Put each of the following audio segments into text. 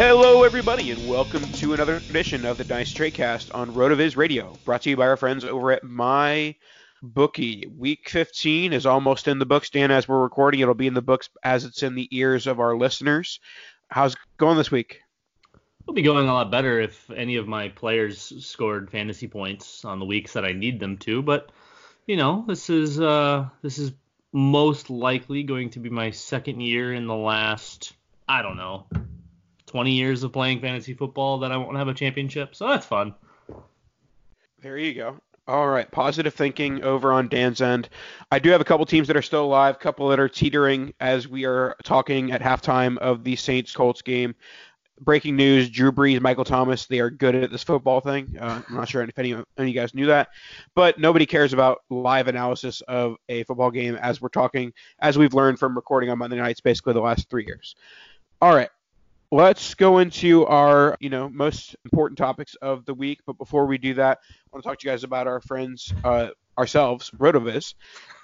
Hello, everybody, and welcome to another edition of the Dice Tradecast on RotoViz Radio, brought to you by our friends over at My Bookie. Week 15 is almost in the books, Dan. As we're recording, it'll be in the books as it's in the ears of our listeners. How's it going this week? It'll be going a lot better if any of my players scored fantasy points on the weeks that I need them to. But you know, this is uh, this is most likely going to be my second year in the last I don't know 20 years of playing fantasy football that I won't have a championship. So that's fun. There you go. All right, positive thinking over on Dan's end. I do have a couple teams that are still alive, couple that are teetering as we are talking at halftime of the Saints Colts game. Breaking news: Drew Brees, Michael Thomas, they are good at this football thing. Uh, I'm not sure if any, any of you guys knew that, but nobody cares about live analysis of a football game as we're talking, as we've learned from recording on Monday nights, basically the last three years. All right, let's go into our you know most important topics of the week. But before we do that i want to talk to you guys about our friends uh, ourselves rotoviz.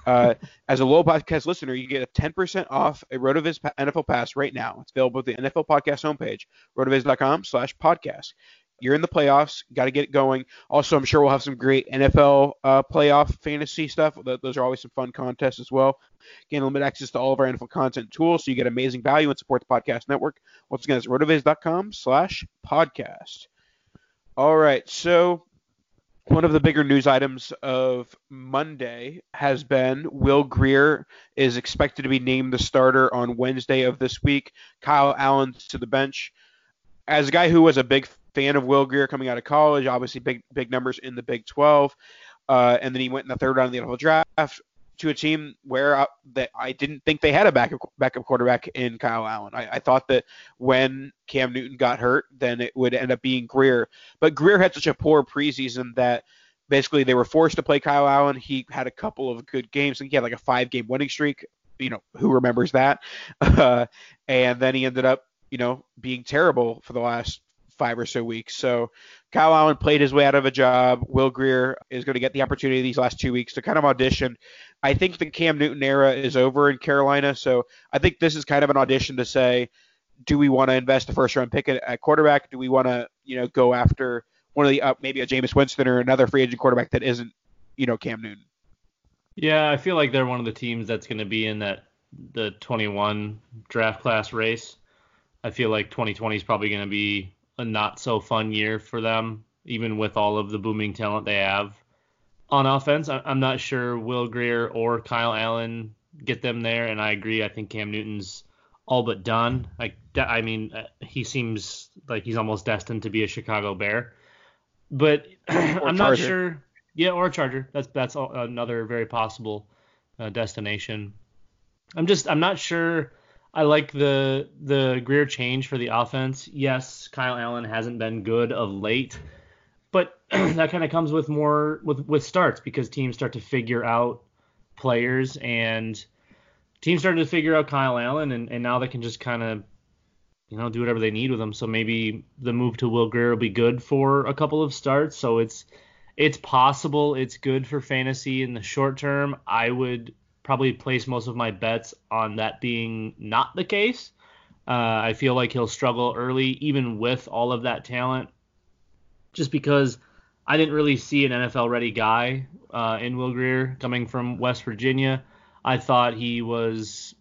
Uh, as a low podcast listener you get a 10% off a rotoviz nfl pass right now. It's available at the nfl podcast homepage rotoviz.com slash podcast you're in the playoffs. Got to get it going. Also, I'm sure we'll have some great NFL uh, playoff fantasy stuff. Those are always some fun contests as well. Gain limited access to all of our NFL content tools, so you get amazing value and support the podcast network. Once again, it's rotoviz.com slash podcast. All right, so one of the bigger news items of Monday has been Will Grier is expected to be named the starter on Wednesday of this week. Kyle Allen to the bench. As a guy who was a big fan of Will Grier coming out of college. Obviously, big big numbers in the Big 12, uh, and then he went in the third round of the NFL draft to a team where I, uh, that I didn't think they had a backup backup quarterback in Kyle Allen. I, I, thought that when Cam Newton got hurt, then it would end up being Grier. But Grier had such a poor preseason that basically they were forced to play Kyle Allen. He had a couple of good games. I think he had like a five game winning streak. You know, who remembers that? Uh, and then he ended up, you know, being terrible for the last five or so weeks. So Kyle Allen played his way out of a job. Will Grier is going to get the opportunity these last two weeks to kind of audition. I think the Cam Newton era is over in Carolina. So I think this is kind of an audition to say, do we want to invest a first round pick at, quarterback? Do we want to, you know, go after one of the uh, maybe a Jameis Winston or another free agent quarterback that isn't, you know, Cam Newton? Yeah, I feel like they're one of the teams that's going to be in that the 21 draft class race. I feel like 2020 is probably going to be a not so fun year for them, even with all of the booming talent they have on offense. I'm not sure Will Grier or Kyle Allen get them there, and I agree. I think Cam Newton's all but done. Like, I mean, uh, he seems like he's almost destined to be a Chicago Bear. But I'm not sure. Yeah, or a Charger. That's that's another very possible uh, destination. I'm just I'm not sure. I like the the Grier change for the offense. Yes, Kyle Allen hasn't been good of late, but that kind of comes with more with with starts because teams start to figure out players and teams started to figure out Kyle Allen and, and now they can just kind of you know do whatever they need with him. So maybe the move to Will Grier will be good for a couple of starts. So it's it's possible it's good for fantasy in the short term. I would probably place most of my bets on that being not the case. Uh, I feel like he'll struggle early, even with all of that talent, just because I didn't really see an NFL ready guy uh, in Will Grier coming from West Virginia. I thought he was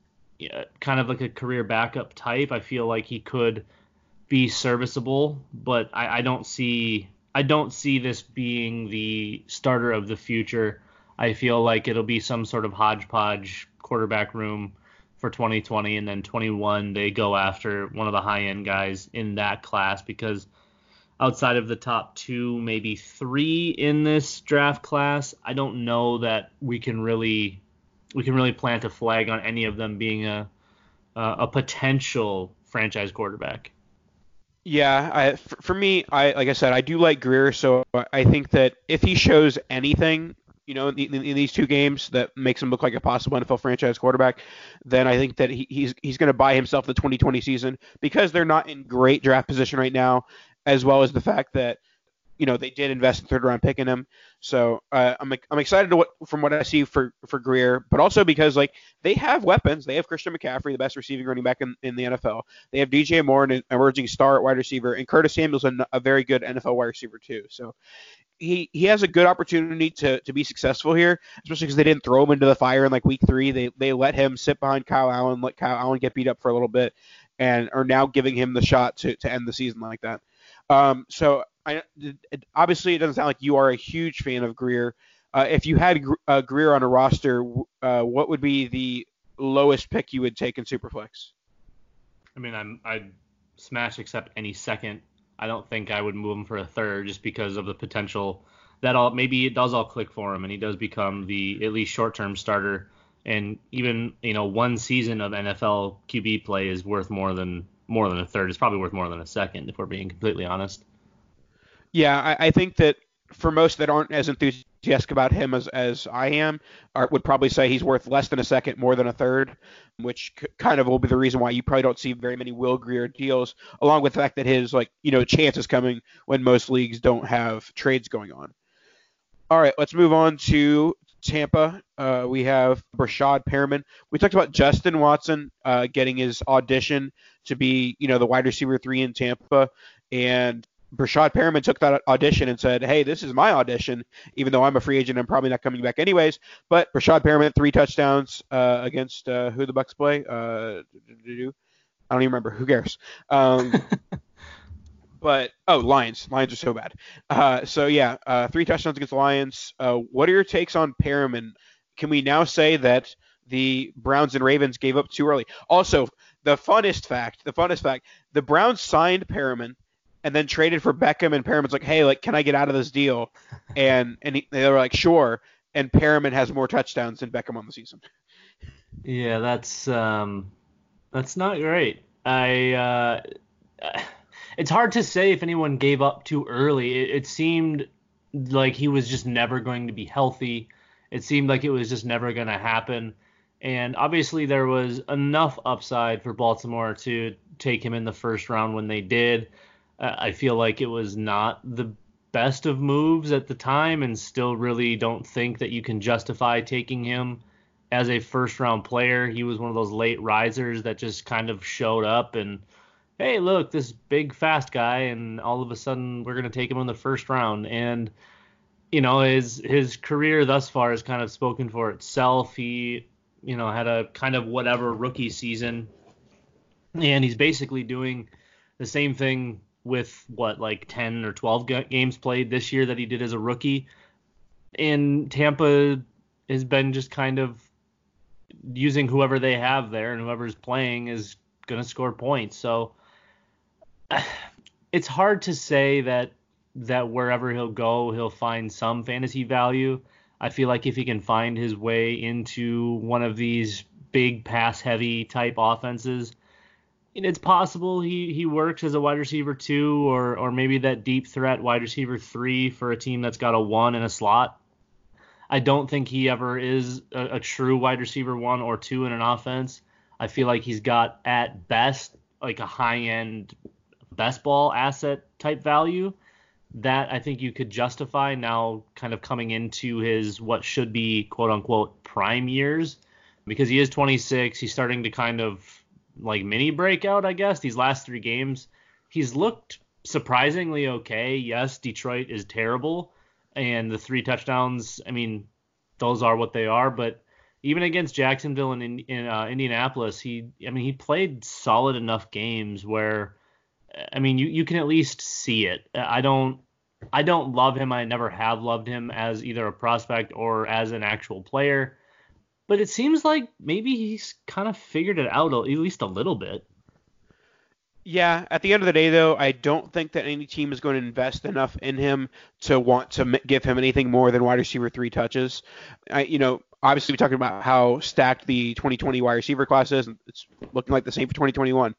kind of like a career backup type. I feel like he could be serviceable, but I, I don't see I don't see this being the starter of the future. I feel like it'll be some sort of hodgepodge quarterback room for 2020, and then 21 they go after one of the high end guys in that class because outside of the top two, maybe three in this draft class, I don't know that we can really we can really plant a flag on any of them being a uh, a potential franchise quarterback. Yeah, I, for me, I like I said, I do like Grier, so I think that if he shows anything, you know, in, in, in, these two games that makes him look like a possible NFL franchise quarterback, then I think that he, he's he's going to buy himself the 2020 season because they're not in great draft position right now, as well as the fact that you know they did invest in third round pick in him. So uh, I'm I'm excited to what from what I see for for Grier, but also because like they have weapons. They have Christian McCaffrey, the best receiving running back in, in the NFL. They have DJ Moore, an emerging star at wide receiver, and Curtis Samuel's a, a very good NFL wide receiver too. So he he has a good opportunity to to be successful here, especially because they didn't throw him into the fire in like week three. They they let him sit behind Kyle Allen, let Kyle Allen get beat up for a little bit, and are now giving him the shot to to end the season like that. Um, so I, obviously it doesn't sound like you are a huge fan of Grier. Uh, if you had uh, Grier on a roster, uh, what would be the lowest pick you would take in Superflex? I mean, I'm I'd smash accept any second. I don't think I would move him for a third just because of the potential that all maybe it does all click for him and he does become the at least short-term starter. And even you know one season of NFL QB play is worth more than more than a third. It's probably worth more than a second if we're being completely honest. Yeah, I, I think that for most that aren't as enthusiastic about him as, as I am, Art would probably say he's worth less than a second, more than a third, which c- kind of will be the reason why you probably don't see very many Will Grier deals, along with the fact that his like you know chance is coming when most leagues don't have trades going on. All right, let's move on to Tampa. Uh, we have Breshad Perriman. We talked about Justin Watson uh, getting his audition to be, you know, the wide receiver three in Tampa, and Breshad Perriman took that audition and said, "Hey, this is my audition, even though I'm a free agent. I'm probably not coming back anyways." But Breshad Perriman three touchdowns uh, against uh, who the Bucks play. Uh, I don't even remember. Who cares? Um, but oh, Lions. Lions are so bad. Uh, so yeah, uh, three touchdowns against the Lions. Uh, what are your takes on Perriman? Can we now say that the Browns and Ravens gave up too early? Also, the funnest fact, the funnest fact, the Browns signed Perriman and then traded for Beckham, and Perriman's like, hey, like, can I get out of this deal? And and he, they were like, sure. And Perriman has more touchdowns than Beckham on the season. Yeah, that's um, that's not great. I uh, it's hard to say if anyone gave up too early. It, it seemed like he was just never going to be healthy. It seemed like it was just never going to happen. And obviously, there was enough upside for Baltimore to take him in the first round when they did. I feel like it was not the best of moves at the time, and still really don't think that you can justify taking him as a first round player. He was one of those late risers that just kind of showed up and, hey, look, this big fast guy, and all of a sudden we're going to take him in the first round. And you know, his his career thus far has kind of spoken for itself. He, you know, had a kind of whatever rookie season, and he's basically doing the same thing with what like 10 or 12 games played this year that he did as a rookie. And Tampa has been just kind of using whoever they have there, and whoever's playing is going to score points. So it's hard to say that that wherever he'll go, he'll find some fantasy value. I feel like if he can find his way into one of these big pass heavy type offenses, it's possible he, he works as a wide receiver two or or maybe that deep threat wide receiver three for a team that's got a one in a slot. I don't think he ever is a, a true wide receiver one or two in an offense. I feel like he's got at best like a high end best ball asset type value that I think you could justify now kind of coming into his what should be quote unquote prime years because he is 26. He's starting to kind of like mini breakout, I guess. These last three games, he's looked surprisingly okay. Yes, Detroit is terrible, and the three touchdowns, I mean, those are what they are. But even against Jacksonville and in, in uh, Indianapolis, he, I mean, he played solid enough games where, I mean, you you can at least see it. I don't. I don't love him. I never have loved him as either a prospect or as an actual player but it seems like maybe he's kind of figured it out at least a little bit. Yeah, at the end of the day, though, I don't think that any team is going to invest enough in him to want to give him anything more than wide receiver three touches. I, you know, obviously we're talking about how stacked the 2020 wide receiver class is. and It's looking like the same for 2021.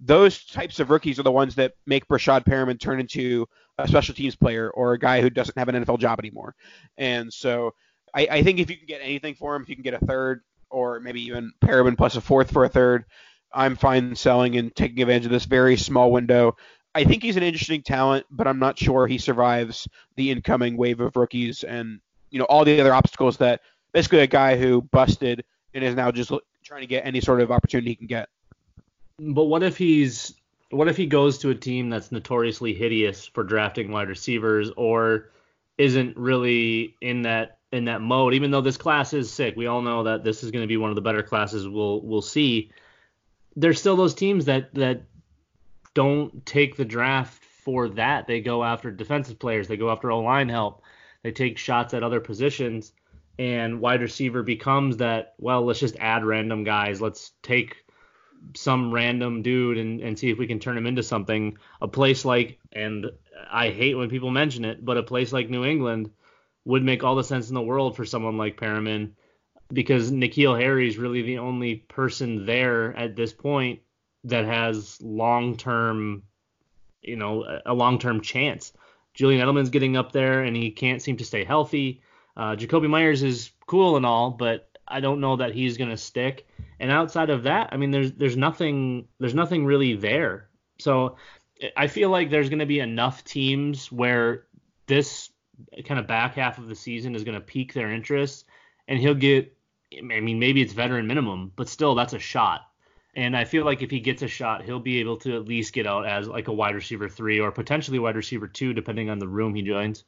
Those types of rookies are the ones that make Breshad Perriman turn into a special teams player or a guy who doesn't have an NFL job anymore. And so I, I think if you can get anything for him, if you can get a third or maybe even Perriman plus a fourth for a third, I'm fine selling and taking advantage of this very small window. I think he's an interesting talent, but I'm not sure he survives the incoming wave of rookies and you know all the other obstacles that basically a guy who busted and is now just trying to get any sort of opportunity he can get. But what if he's what if he goes to a team that's notoriously hideous for drafting wide receivers or isn't really in that in that mode. Even though this class is sick, we all know that this is going to be one of the better classes we'll we'll see. There's still those teams that that don't take the draft for that. They go after defensive players. They go after O line help. They take shots at other positions. And wide receiver becomes that. Well, let's just add random guys. Let's take some random dude and, and see if we can turn him into something. A place like, and I hate when people mention it, but a place like New England would make all the sense in the world for someone like Perriman because N'Keal Harry is really the only person there at this point that has long term, you know, a long term chance. Julian Edelman's getting up there and he can't seem to stay healthy. Uh, Jakobi Meyers is cool and all, but I don't know that he's going to stick. And outside of that, I mean, there's there's nothing there's nothing really there. So I feel like there's going to be enough teams where this kind of back half of the season is going to pique their interest, and he'll get. I mean, maybe it's veteran minimum, but still, that's a shot. And I feel like if he gets a shot, he'll be able to at least get out as like a wide receiver three or potentially wide receiver two, depending on the room he joins.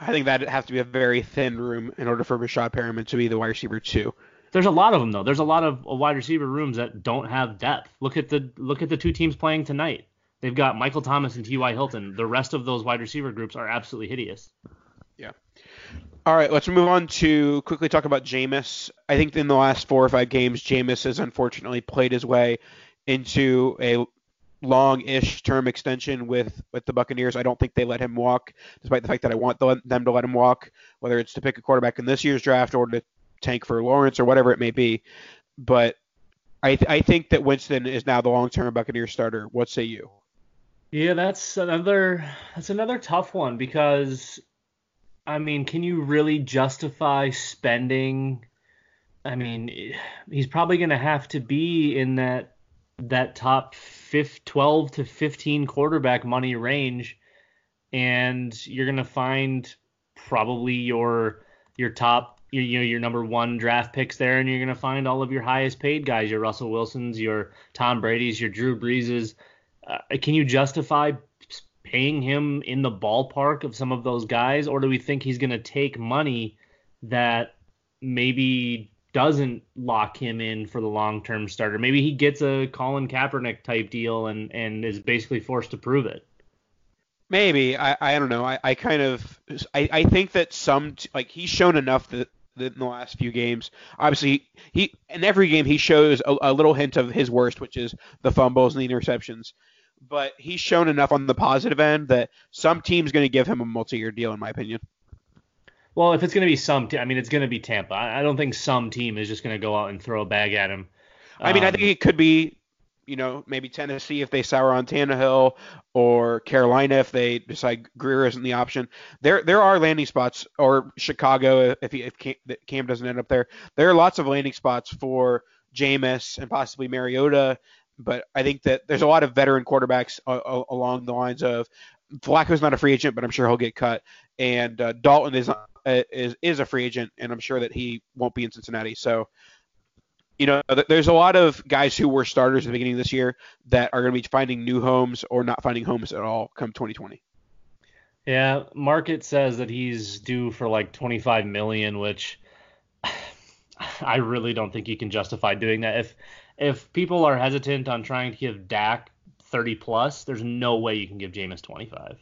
I think that has to be a very thin room in order for Rashad Perriman to be the wide receiver two. There's a lot of them though. There's a lot of uh, wide receiver rooms that don't have depth. Look at the look at the two teams playing tonight. They've got Michael Thomas and T.Y. Hilton. The rest of those wide receiver groups are absolutely hideous. Yeah. All right, let's move on to quickly talk about Jameis. I think in the last four or five games, Jameis has unfortunately played his way into a long-ish term extension with with the Buccaneers. I don't think they let him walk, despite the fact that I want them to let him walk, whether it's to pick a quarterback in this year's draft or to tank for Lawrence or whatever it may be. But I, th- I think that Winston is now the long-term Buccaneers starter. What say you? Yeah, that's another that's another tough one because I mean, can you really justify spending? I mean, he's probably going to have to be in that that top 5, 12 to 15 quarterback money range and you're going to find probably your your top you know your number 1 draft picks there and you're going to find all of your highest paid guys, your Russell Wilsons, your Tom Brady's, your Drew Breeses uh, can you justify paying him in the ballpark of some of those guys, or do we think he's going to take money that maybe doesn't lock him in for the long term starter? Maybe he gets a Colin Kaepernick type deal and, and is basically forced to prove it. Maybe I, I don't know. I, I kind of I, I think that some like he's shown enough that, in the last few games. Obviously, he in every game he shows a, a little hint of his worst, which is the fumbles and the interceptions. But he's shown enough on the positive end that some team's going to give him a multi-year deal, in my opinion. Well, if it's going to be some, team, I mean, it's going to be Tampa. I, don't think some team is just going to go out and throw a bag at him. I mean, I think Um, it could be, you know, maybe Tennessee if they sour on Tannehill, or Carolina if they decide Grier isn't the option. There, there are landing spots, or Chicago if he, if Cam, Cam doesn't end up there. There are lots of landing spots for Jameis and possibly Mariota, but I think that there's a lot of veteran quarterbacks uh, uh, along the lines of Flacco's not a free agent, but I'm sure he'll get cut, and uh, Dalton is uh, is is a free agent, and I'm sure that he won't be in Cincinnati. So you know, th- there's a lot of guys who were starters at the beginning of this year that are going to be finding new homes or not finding homes at all come 2020. Yeah, market says that he's due for like 25 million, which I really don't think you can justify doing that. If if people are hesitant on trying to give Dak 30 plus, there's no way you can give Jameis 25.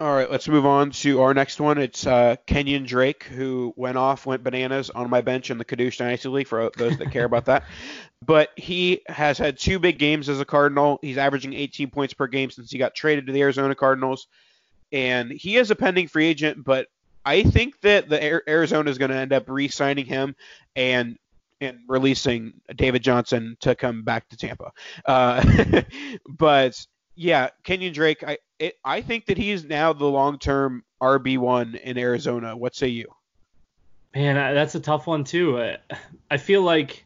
All right, let's move on to our next one. It's uh, Kenyon Drake, who went off, went bananas on my bench in the Kadoosh Dynasty League for those that care about that. But he has had two big games as a Cardinal. He's averaging 18 points per game since he got traded to the Arizona Cardinals. And he is a pending free agent, but I think that the Ar- Arizona is going to end up re-signing him and and releasing David Johnson to come back to Tampa. Uh, but yeah, Kenyon Drake, I it, I think that he's now the long-term RB one in Arizona. What say you? Man, that's a tough one too. I, I feel like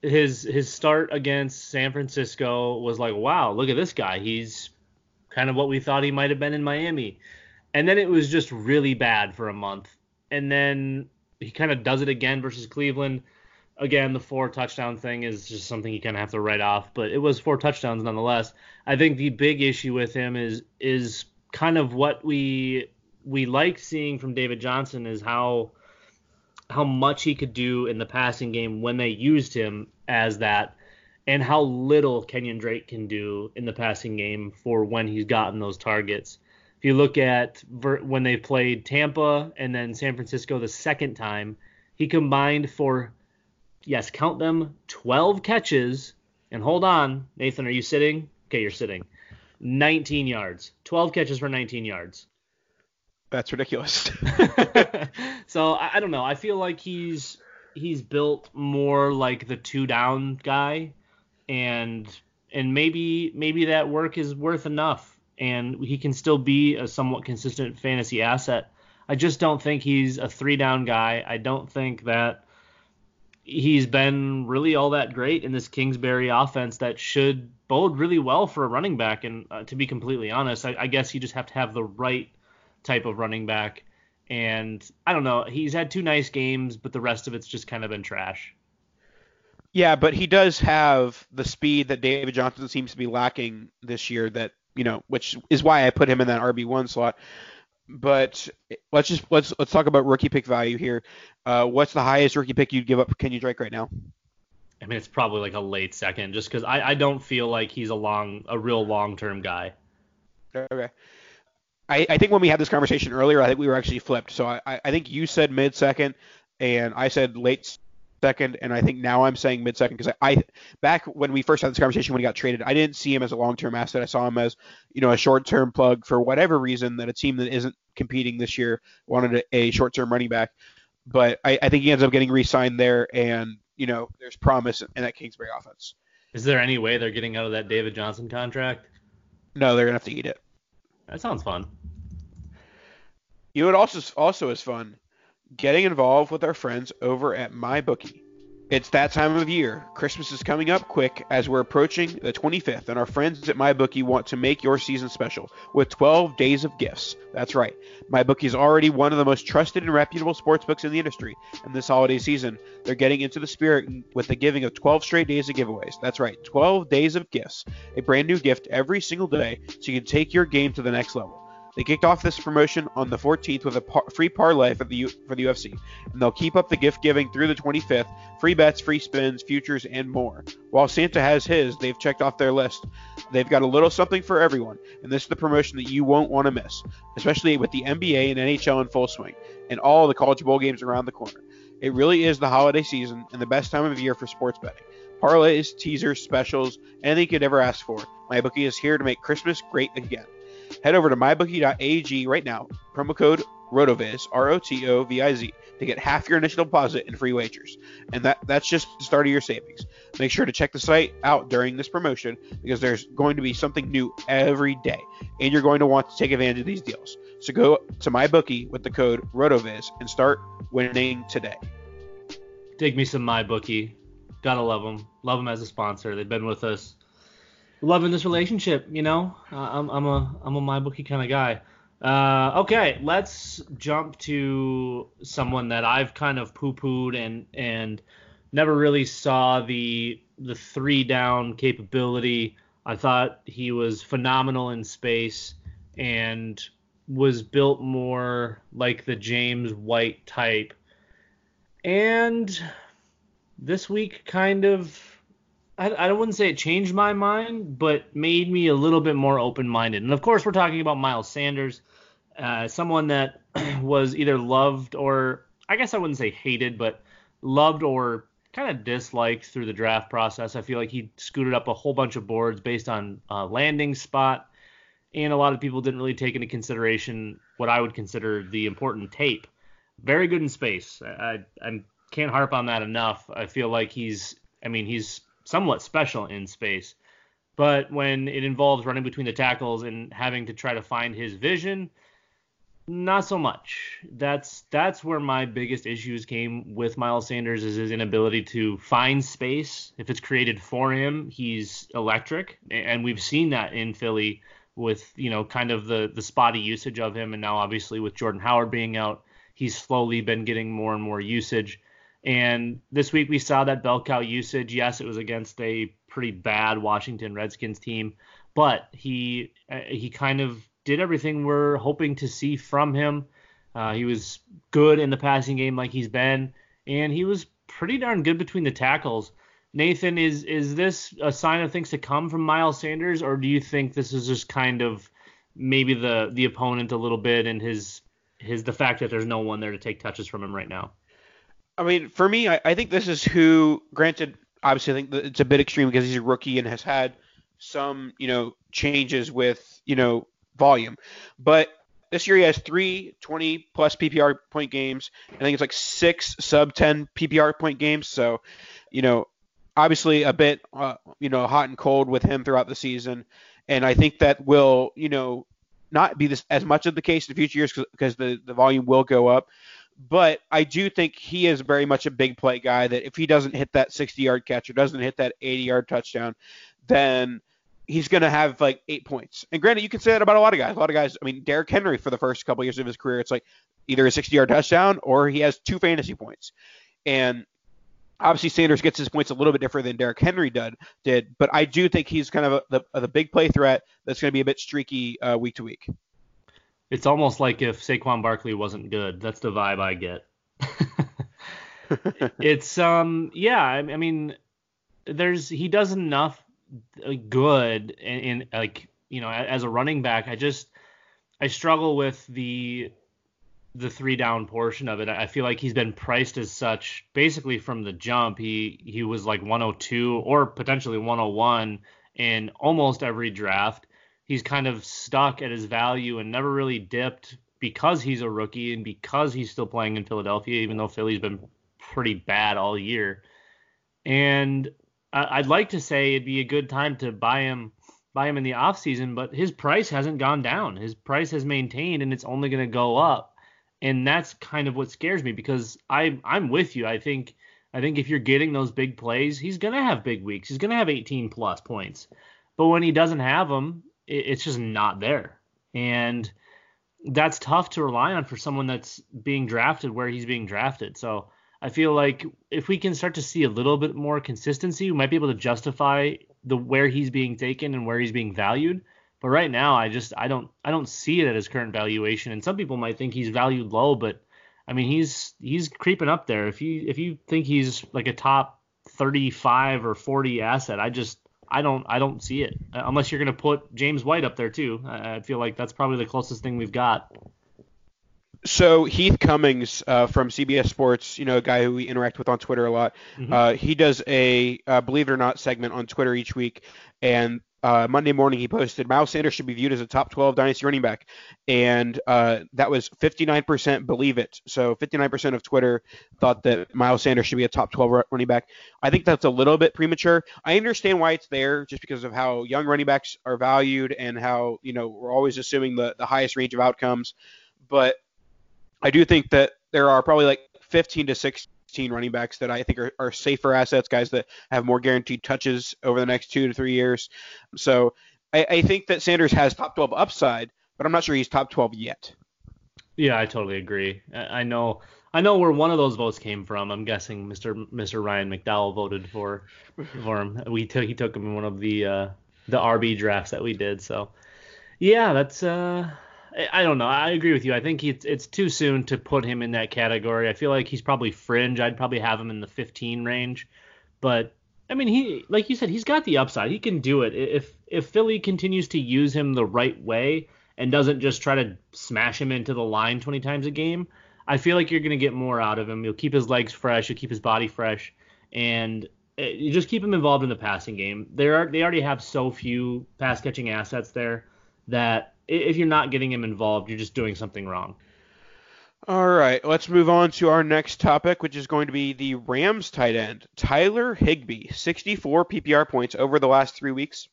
his his start against San Francisco was like, wow, look at this guy. He's kind of what we thought he might have been in Miami. And then it was just really bad for a month. And then he kind of does it again versus Cleveland. Again, the four touchdown thing is just something you kind of have to write off, but it was four touchdowns nonetheless. I think the big issue with him is is kind of what we we like seeing from David Johnson is how how much he could do in the passing game when they used him as that, and how little Kenyon Drake can do in the passing game for when he's gotten those targets. If you look at ver- when they played Tampa and then San Francisco the second time, he combined for, yes, count them, 12 catches. And hold on, Nathan, are you sitting? Okay, you're sitting. 19 yards. 12 catches for 19 yards. That's ridiculous. so I, I don't know. I feel like he's he's built more like the two down guy, and and maybe maybe that work is worth enough, and he can still be a somewhat consistent fantasy asset. I just don't think he's a three down guy. I don't think that he's been really all that great in this Kingsbury offense that should bode really well for a running back. And uh, to be completely honest, I, I guess you just have to have the right type of running back. And I don't know. He's had two nice games, but the rest of it's just kind of been trash. yeah, but he does have the speed that David Johnson seems to be lacking this year. That you know, which is why I put him in that RB one slot. But let's just let's let's talk about rookie pick value here. Uh, what's the highest rookie pick you'd give up for Kenny Drake right now? I mean, it's probably like a late second, just because I, I don't feel like he's a long, a real long term guy. Okay. I, I think when we had this conversation earlier, I think we were actually flipped. So I, I think you said mid second, and I said late second, and I think now I'm saying mid second because I, I back when we first had this conversation when he got traded, I didn't see him as a long term asset. I saw him as you know a short term plug for whatever reason that a team that isn't competing this year wanted a, a short term running back. But I, I think he ends up getting re-signed there, and you know there's promise in that Kingsbury offense. Is there any way they're getting out of that David Johnson contract? No, they're gonna have to eat it. That sounds fun. You know what also also is fun? Getting involved with our friends over at MyBookie. It's that time of year. Christmas is coming up quick as we're approaching the 25th, and our friends at MyBookie want to make your season special with 12 days of gifts. That's right. MyBookie is already one of the most trusted and reputable sportsbooks in the industry, and this holiday season, they're getting into the spirit with the giving of 12 straight days of giveaways. That's right, 12 days of gifts. A brand new gift every single day so you can take your game to the next level. They kicked off this promotion on the 14th with a par- free parlay for the U- for the UFC, and they'll keep up the gift giving through the 25th. Free bets, free spins, futures, and more. While Santa has his, they've checked off their list. They've got a little something for everyone, and this is the promotion that you won't want to miss, especially with the NBA and NHL in full swing, and all the college bowl games around the corner. It really is the holiday season and the best time of year for sports betting. Parlays, teasers, specials, anything you could ever ask for. MyBookie is here to make Christmas great again. Head over to mybookie.ag right now, promo code ROTOVIZ, R O T O V I Z, to get half your initial deposit in free wagers. And that, that's just the start of your savings. Make sure to check the site out during this promotion because there's going to be something new every day, and you're going to want to take advantage of these deals. So go to MyBookie with the code ROTOVIZ and start winning today. Dig me some MyBookie. Gotta love them. Love them as a sponsor. They've been with us loving this relationship. You know, uh, I'm I'm a I'm a my bookie kind of guy. Uh, okay, let's jump to someone that I've kind of poo-pooed and and never really saw the the three down capability. I thought he was phenomenal in space and was built more like the James White type. And this week kind of I, I wouldn't say it changed my mind, but made me a little bit more open minded. And of course, we're talking about Miles Sanders, uh, someone that was either loved or I guess I wouldn't say hated, but loved or kind of disliked through the draft process. I feel like he scooted up a whole bunch of boards based on uh, landing spot, and a lot of people didn't really take into consideration what I would consider the important tape. Very good in space. I, I, I can't harp on that enough. I feel like he's, I mean, he's somewhat special in space. But when it involves running between the tackles and having to try to find his vision, not so much. That's that's where my biggest issues came with Miles Sanders is his inability to find space. If it's created for him, he's electric, and we've seen that in Philly with you know kind of the the spotty usage of him, and now obviously with Jordan Howard being out, he's slowly been getting more and more usage. And this week we saw that bell cow usage. Yes, it was against a pretty bad Washington Redskins team, but he uh, he kind of did everything we're hoping to see from him. Uh, he was good in the passing game like he's been, and he was pretty darn good between the tackles. Nathan, is is this a sign of things to come from Miles Sanders, or do you think this is just kind of maybe the the opponent a little bit and his his the fact that there's no one there to take touches from him right now? I mean, for me, I, I think this is who. Granted, obviously, I think it's a bit extreme because he's a rookie and has had some, you know, changes with, you know, volume. But this year he has three 20 plus PPR point games. I think it's like six sub 10 PPR point games. So, you know, obviously a bit, uh, you know, hot and cold with him throughout the season. And I think that will, you know, not be this as much of the case in future years because the, the volume will go up. But I do think he is very much a big play guy that if he doesn't hit that 60 yard catch or doesn't hit that 80 yard touchdown, then he's going to have like eight points. And granted, you can say that about a lot of guys. A lot of guys, I mean, Derrick Henry for the first couple years of his career, it's like either a 60 yard touchdown or he has two fantasy points. And obviously Sanders gets his points a little bit different than Derrick Henry did, did but I do think he's kind of a, the, the big play threat that's going to be a bit streaky uh, week to week. It's almost like if Saquon Barkley wasn't good. That's the vibe I get. it's um yeah, I, I, mean there's he does enough uh, good in, in like you know as a running back. I just I struggle with the the three down portion of it. I feel like he's been priced as such basically from the jump. He he was like 102 or potentially 101 in almost every draft he's kind of stuck at his value and never really dipped because he's a rookie and because he's still playing in Philadelphia, even though Philly's been pretty bad all year. And I'd like to say it'd be a good time to buy him buy him in the offseason, but his price hasn't gone down. His price has maintained and it's only going to go up. And that's kind of what scares me because I I'm with you. I think I think if you're getting those big plays, he's going to have big weeks. He's going to have 18 plus points. But when he doesn't have them, it's just not there. And that's tough to rely on for someone that's being drafted where he's being drafted. So I feel like if we can start to see a little bit more consistency, we might be able to justify the where he's being taken and where he's being valued. But right now, I just I don't I don't see it at his current valuation. And some people might think he's valued low, but I mean he's he's creeping up there. If you if you think he's like a top 35 or 40 asset, I just I don't I don't see it uh, unless you're going to put James White up there too. I feel like that's probably the closest thing we've got. So Heath Cummings uh, from CBS Sports, you know, a guy who we interact with on Twitter a lot. Mm-hmm. Uh, he does a uh, believe it or not segment on Twitter each week, and uh, Monday morning he posted Miles Sanders should be viewed as a top 12 dynasty running back, and uh, that was 59% believe it. So 59% of Twitter thought that Miles Sanders should be a top 12 running back. I think that's a little bit premature. I understand why it's there, just because of how young running backs are valued and how you know we're always assuming the the highest range of outcomes, but I do think that there are probably like 15 to 16 running backs that I think are, are safer assets, guys that have more guaranteed touches over the next two to three years. So I, I think that Sanders has top 12 upside, but I'm not sure he's top 12 yet. Yeah, I totally agree. I know I know where one of those votes came from. I'm guessing Mr. Mr. Ryan McDowell voted for for him. We took he took him in one of the uh, the RB drafts that we did. So yeah, that's uh I don't know. I agree with you. I think it's it's too soon to put him in that category. I feel like he's probably fringe. I'd probably have him in the 15 range. But I mean, he like you said, he's got the upside. He can do it if if Philly continues to use him the right way and doesn't just try to smash him into the line 20 times a game. I feel like you're going to get more out of him. You'll keep his legs fresh. You'll keep his body fresh, and eh, you just keep him involved in the passing game. There are they already have so few pass catching assets there that if you're not getting him involved, you're just doing something wrong. All right, let's move on to our next topic, which is going to be the Rams tight end, Tyler Higbee, 64 PPR points over the last three weeks.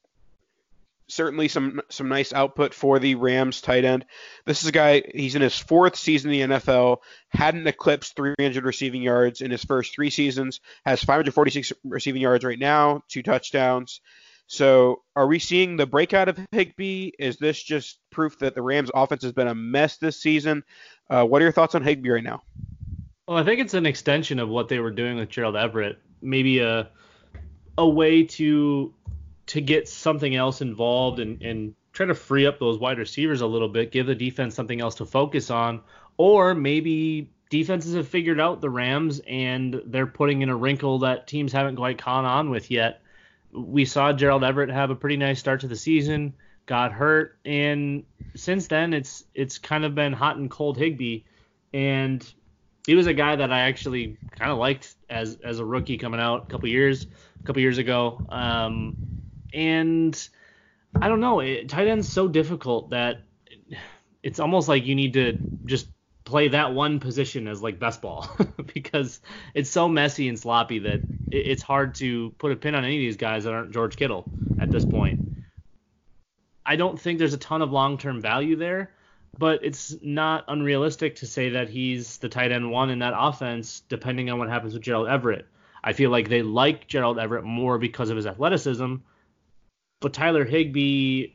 Certainly some some nice output for the Rams tight end. This is a guy, he's in his fourth season in the NFL, hadn't eclipsed 300 receiving yards in his first three seasons, has 546 receiving yards right now, two touchdowns. So, are we seeing the breakout of Higbee? Is this just proof that the Rams' offense has been a mess this season? Uh, what are your thoughts on Higbee right now? Well, I think it's an extension of what they were doing with Gerald Everett. Maybe a a way to to get something else involved and, and try to free up those wide receivers a little bit, give the defense something else to focus on, or maybe defenses have figured out the Rams and they're putting in a wrinkle that teams haven't quite caught on with yet we saw Gerald Everett have a pretty nice start to the season, got hurt, and since then it's it's kind of been hot and cold Higbee, and he was a guy that I actually kind of liked as as a rookie coming out a couple years a couple years ago, um, and I don't know, it, tight end's so difficult that it's almost like you need to just play that one position as like best ball because it's so messy and sloppy that it's hard to put a pin on any of these guys that aren't George Kittle at this point. I don't think there's a ton of long-term value there, but it's not unrealistic to say that he's the tight end one in that offense, depending on what happens with Gerald Everett. I feel like they like Gerald Everett more because of his athleticism, but Tyler Higbee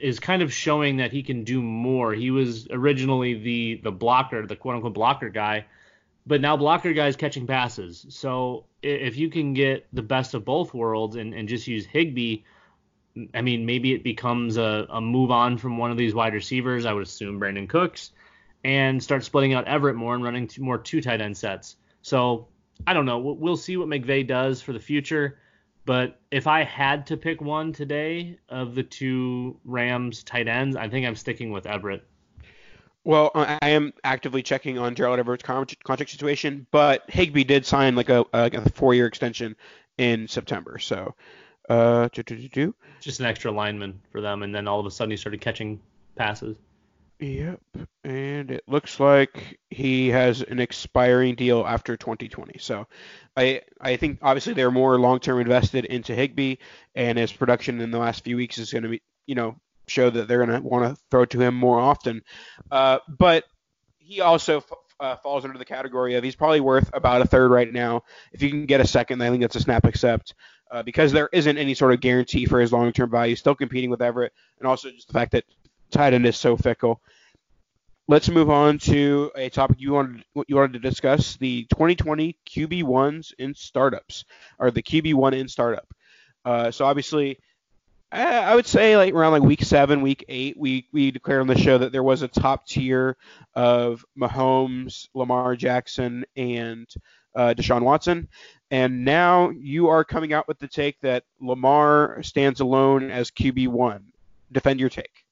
is kind of showing that he can do more. He was originally the the blocker, the quote unquote blocker guy, but now blocker guy is catching passes. So if you can get the best of both worlds and, and just use Higbee, I mean maybe it becomes a, a move on from one of these wide receivers. I would assume Brandin Cooks, and start splitting out Everett more and running two, more two tight end sets. So I don't know. We'll see what McVay does for the future. But if I had to pick one today of the two Rams tight ends, I think I'm sticking with Everett. Well, I am actively checking on Gerald Everett's contract situation, but Higbee did sign like a, a four-year extension in September. So, uh, just an extra lineman for them, and then all of a sudden he started catching passes. Yep, and it looks like he has an expiring deal after 2020. So, I I think obviously they're more long term invested into Higbee and his production in the last few weeks is going to be you know show that they're going to want to throw to him more often. Uh, but he also f- uh, falls under the category of he's probably worth about a third right now. If you can get a second, I think that's a snap accept uh, because there isn't any sort of guarantee for his long-term value. Still competing with Everett, and also just the fact that tight end is so fickle. Let's move on to a topic you wanted you wanted to discuss: the 2020 QB ones in startups, or the QB one in startup. Uh, so obviously, I would say like around like week seven, week eight, we we declared on the show that there was a top tier of Mahomes, Lamar Jackson, and uh, Deshaun Watson. And now you are coming out with the take that Lamar stands alone as QB one. Defend your take.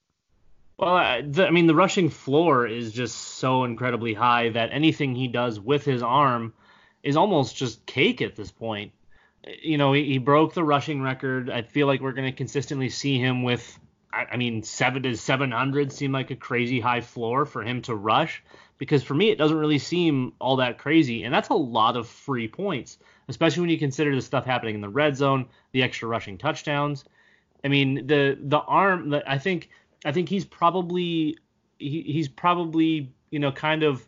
Well, I, the, I mean, the rushing floor is just so incredibly high that anything he does with his arm is almost just cake at this point you know, he, he, broke the rushing record. I feel like we're going to consistently see him with, I, I mean, seven to 700 seem like a crazy high floor for him to rush because for me, it doesn't really seem all that crazy. And that's a lot of free points, especially when you consider the stuff happening in the red zone, the extra rushing touchdowns. I mean, the, the arm that I think, I think he's probably, he, he's probably, you know, kind of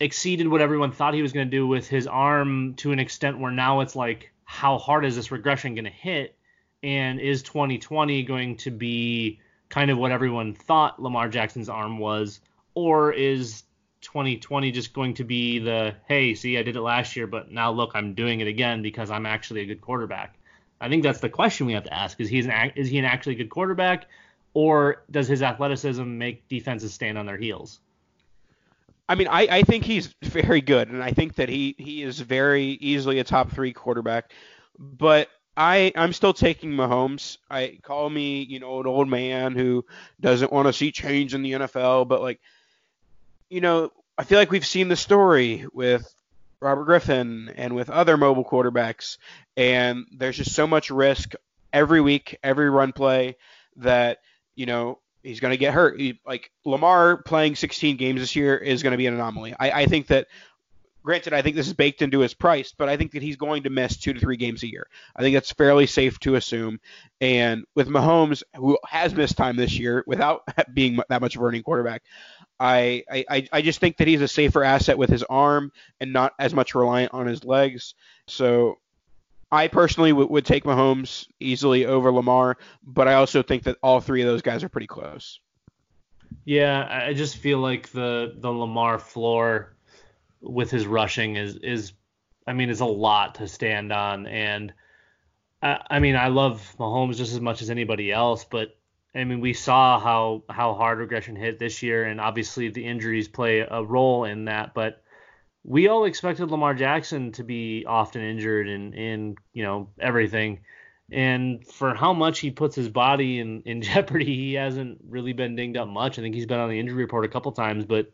exceeded what everyone thought he was going to do with his arm to an extent where now it's like, how hard is this regression going to hit? And is 2020 going to be kind of what everyone thought Lamar Jackson's arm was? Or is 2020 just going to be the, hey, see, I did it last year, but now look, I'm doing it again because I'm actually a good quarterback? I think that's the question we have to ask. Is he an, is he an actually good quarterback? Or does his athleticism make defenses stand on their heels? I mean, I, I think he's very good, and I think that he, he is very easily a top three quarterback. But I I'm still taking Mahomes. I call me you know an old man who doesn't want to see change in the NFL, but like you know I feel like we've seen the story with Robert Griffin and with other mobile quarterbacks, and there's just so much risk every week, every run play that you know he's going to get hurt. He, like Lamar playing 16 games this year is going to be an anomaly. I, I think that granted, I think this is baked into his price, but I think that he's going to miss two to three games a year. I think that's fairly safe to assume. And with Mahomes, who has missed time this year without being that much of a running quarterback, I, I, I just think that he's a safer asset with his arm and not as much reliant on his legs. So I personally w- would take Mahomes easily over Lamar, but I also think that all three of those guys are pretty close. Yeah, I just feel like the the Lamar floor with his rushing is is I mean is a lot to stand on and I, I mean I love Mahomes just as much as anybody else, but I mean we saw how how hard regression hit this year and obviously the injuries play a role in that, but we all expected Lamar Jackson to be often injured and in you know everything. And for how much he puts his body in, in jeopardy, he hasn't really been dinged up much. I think he's been on the injury report a couple times, but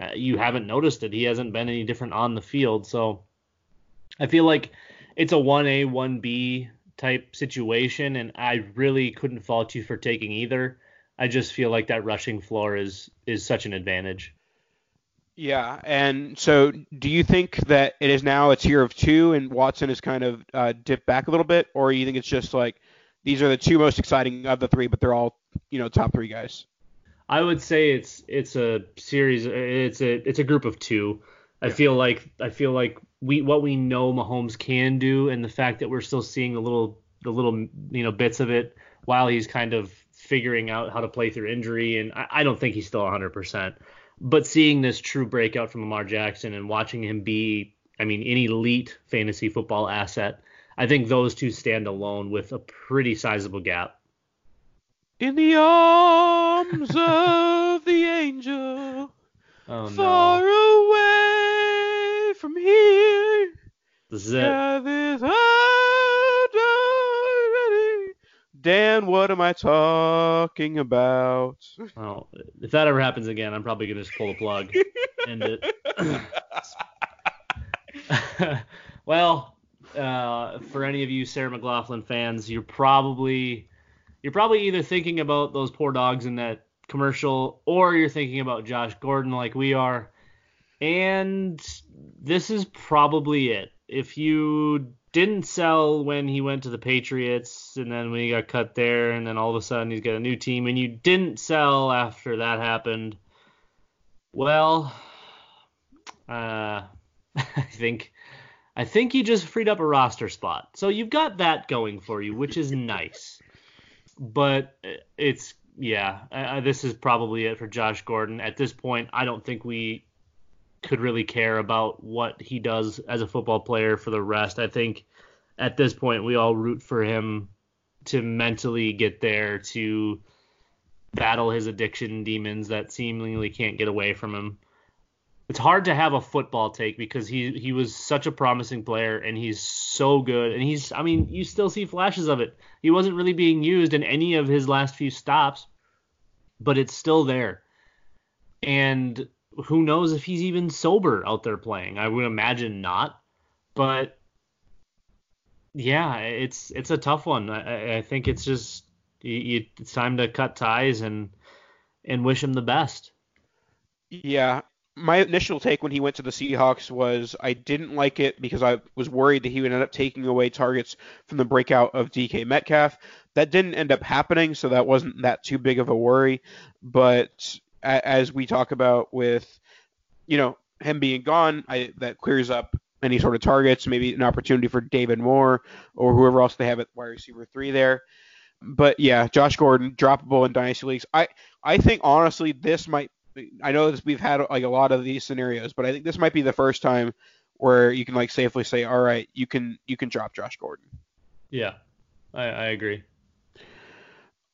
uh, you haven't noticed it. He hasn't been any different on the field. So I feel like it's a 1A, 1B type situation, and I really couldn't fault you for taking either. I just feel like that rushing floor is is such an advantage. Yeah, and so do you think that it is now a tier of two and Watson has kind of uh, dipped back a little bit, or you think it's just like these are the two most exciting of the three, but they're all you know top three guys? I would say it's it's a series. It's a it's a group of two. I feel like I feel like we what we know Mahomes can do, and the fact that we're still seeing the little the little you know bits of it while he's kind of figuring out how to play through injury, and I, I don't think he's still 100 percent but seeing this true breakout from Lamar Jackson and watching him be, I mean, an elite fantasy football asset, I think those two stand alone with a pretty sizable gap. In the arms of the angel, oh, far no. away from here. This is it. Dan, what am I talking about? Well, if that ever happens again, I'm probably gonna just pull the plug. End it. well, uh, for any of you Sarah McLachlan fans, you're probably you're probably either thinking about those poor dogs in that commercial, or you're thinking about Josh Gordon like we are. And this is probably it. If you didn't sell when he went to the Patriots, and then when he got cut there, and then all of a sudden he's got a new team, and you didn't sell after that happened. Well, Uh, I think I think he just freed up a roster spot. So you've got that going for you, which is nice. But it's yeah, uh, this is probably it for Josh Gordon. At this point, I don't think we could really care about what he does as a football player for the rest. I think at this point we all root for him to mentally get there to battle his addiction demons that seemingly can't get away from him it's hard to have a football take because he he was such a promising player and he's so good and he's I mean you still see flashes of it. He wasn't really being used in any of his last few stops, but it's still there. And who knows if he's even sober out there playing? I would imagine not. But yeah, it's it's a tough one. I, I think it's just you, it's time to cut ties and and wish him the best. Yeah, my initial take when he went to the Seahawks was I didn't like it because I was worried that he would end up taking away targets from the breakout of DK Metcalf. That didn't end up happening, so that wasn't that too big of a worry. But as we talk about with, you know, him being gone, I, that clears up any sort of targets, maybe an opportunity for David Moore or whoever else they have at wide receiver three there. But yeah, Josh Gordon, droppable in dynasty leagues. I I think honestly this might I know this, we've had like a lot of these scenarios, but I think this might be the first time where you can like safely say, all right, you can you can drop Josh Gordon. Yeah, I, I agree.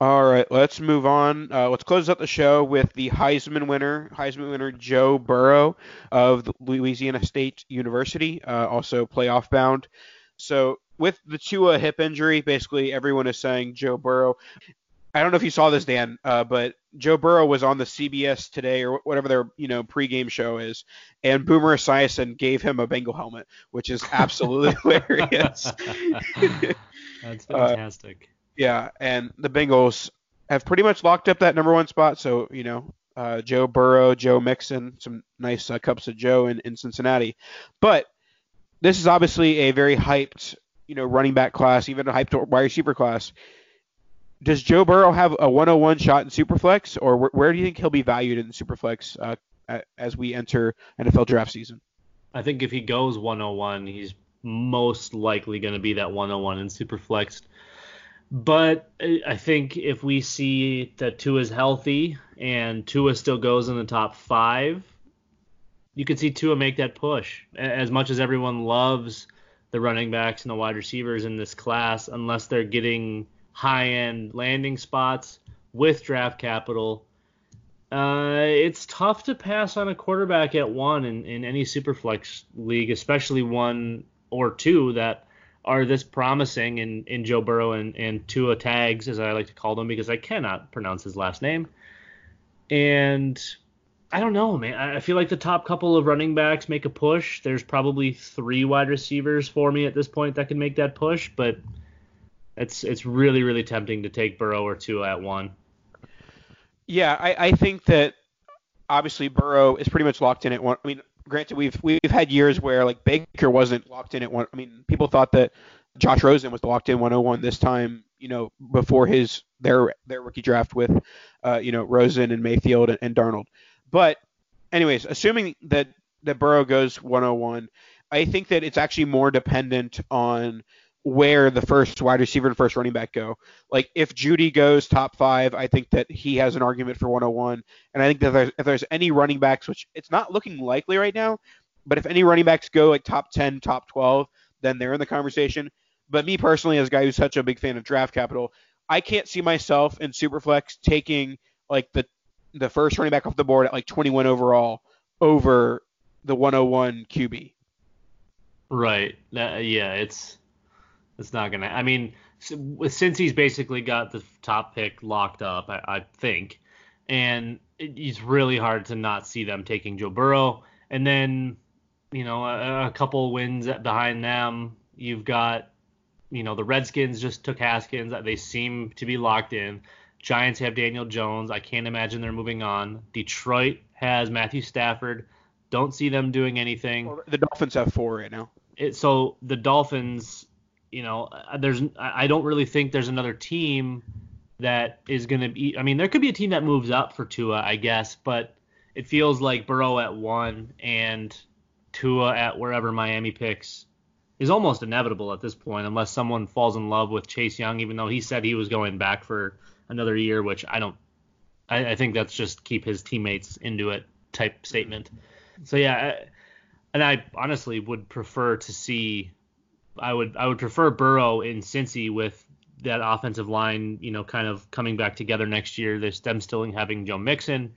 All right, let's move on. Uh, let's close out the show with the Heisman winner, Heisman winner Joe Burrow of Louisiana State University, uh, also playoff bound. So with the Tua hip injury, basically everyone is saying Joe Burrow. I don't know if you saw this, Dan, uh, but Joe Burrow was on the CBS today or whatever their you know pregame show is, and Boomer Esiason gave him a Bengal helmet, which is absolutely hilarious. That's uh, fantastic. Yeah, and the Bengals have pretty much locked up that number one spot. So you know, uh, Joe Burrow, Joe Mixon, some nice uh, cups of Joe in, in Cincinnati, but this is obviously a very hyped you know running back class, even a hyped wide receiver class does Joe Burrow have a 101 shot in Superflex, or where, where do you think he'll be valued in Superflex uh, as we enter NFL draft season? I think if he goes 101, he's most likely going to be that 101 in Superflex. But I think if we see that Tua is healthy and Tua still goes in the top five, you could see Tua make that push. As much as everyone loves the running backs and the wide receivers in this class, unless they're getting high end landing spots with draft capital. Uh, it's tough to pass on a quarterback at one in, in any superflex league, especially one or two that are this promising in, in Joe Burrow and, and Tua tags, as I like to call them, because I cannot pronounce his last name. And I don't know, man. I feel like the top couple of running backs make a push. There's probably three wide receivers for me at this point that can make that push, but – it's it's really really tempting to take Burrow or Tua at one. Yeah, I, I think that obviously Burrow is pretty much locked in at one. I mean, granted we've we've had years where like Baker wasn't locked in at one. I mean, people thought that Josh Rosen was locked in 101 this time. You know, before his their their rookie draft with uh, you know Rosen and Mayfield and, and Darnold. But anyways, assuming that that Burrow goes 101, I think that it's actually more dependent on where the first wide receiver and first running back go. Like if Jeudy goes top five, I think that he has an argument for 101. And I think that if there's, if there's any running backs, which it's not looking likely right now, but if any running backs go like top 10, top 12, then they're in the conversation. But me personally, as a guy who's such a big fan of draft capital, I can't see myself in Superflex taking like the the first running back off the board at like 21 overall over the 101 QB. Right. Yeah, it's it's not gonna. I mean, since he's basically got the top pick locked up, I, I think, and it, it's really hard to not see them taking Joe Burrow. And then, you know, a, a couple wins behind them, you've got, you know, the Redskins just took Haskins. They seem to be locked in. Giants have Daniel Jones. I can't imagine they're moving on. Detroit has Matthew Stafford. Don't see them doing anything. Well, the Dolphins have four right now. It, so the Dolphins you know, uh, there's I don't really think there's another team that is going to be. I mean, there could be a team that moves up for Tua, I guess, but it feels like Burrow at one, and Tua at wherever Miami picks is almost inevitable at this point, unless someone falls in love with Chase Young, even though he said he was going back for another year, which I don't. I, I think that's just keep his teammates into it type statement. So yeah, and I honestly would prefer to see. I would I would prefer Burrow in Cincy with that offensive line, you know, kind of coming back together next year. There's them still having Joe Mixon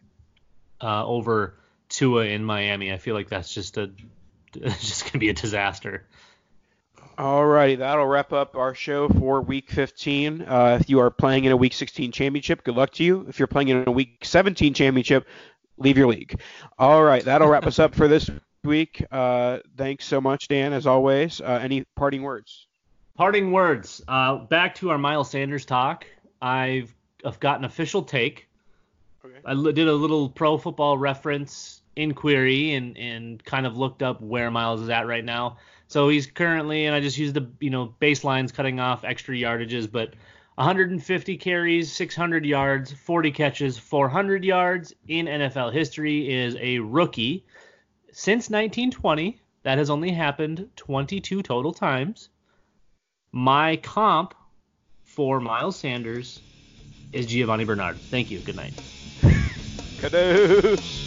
uh, over Tua in Miami. I feel like that's just a just gonna be a disaster. Alrighty, that'll wrap up our show for Week 15. Uh, if you are playing in a Week 16 championship, good luck to you. If you're playing in a Week 17 championship, leave your league. All right, that'll wrap us up for this week. Uh, thanks so much, Dan, as always. Uh, any parting words? Parting words. Uh, back to our Miles Sanders talk. I've, I've got an official take. Okay. I did a little pro football reference inquiry and, and kind of looked up where Miles is at right now. So he's currently, and I just used the you know baselines cutting off extra yardages, but 150 carries, 600 yards, 40 catches, 400 yards in NFL history is a rookie. Since 1920, that has only happened 22 total times. My comp for Miles Sanders is Giovani Bernard. Thank you. Good night. Caduce.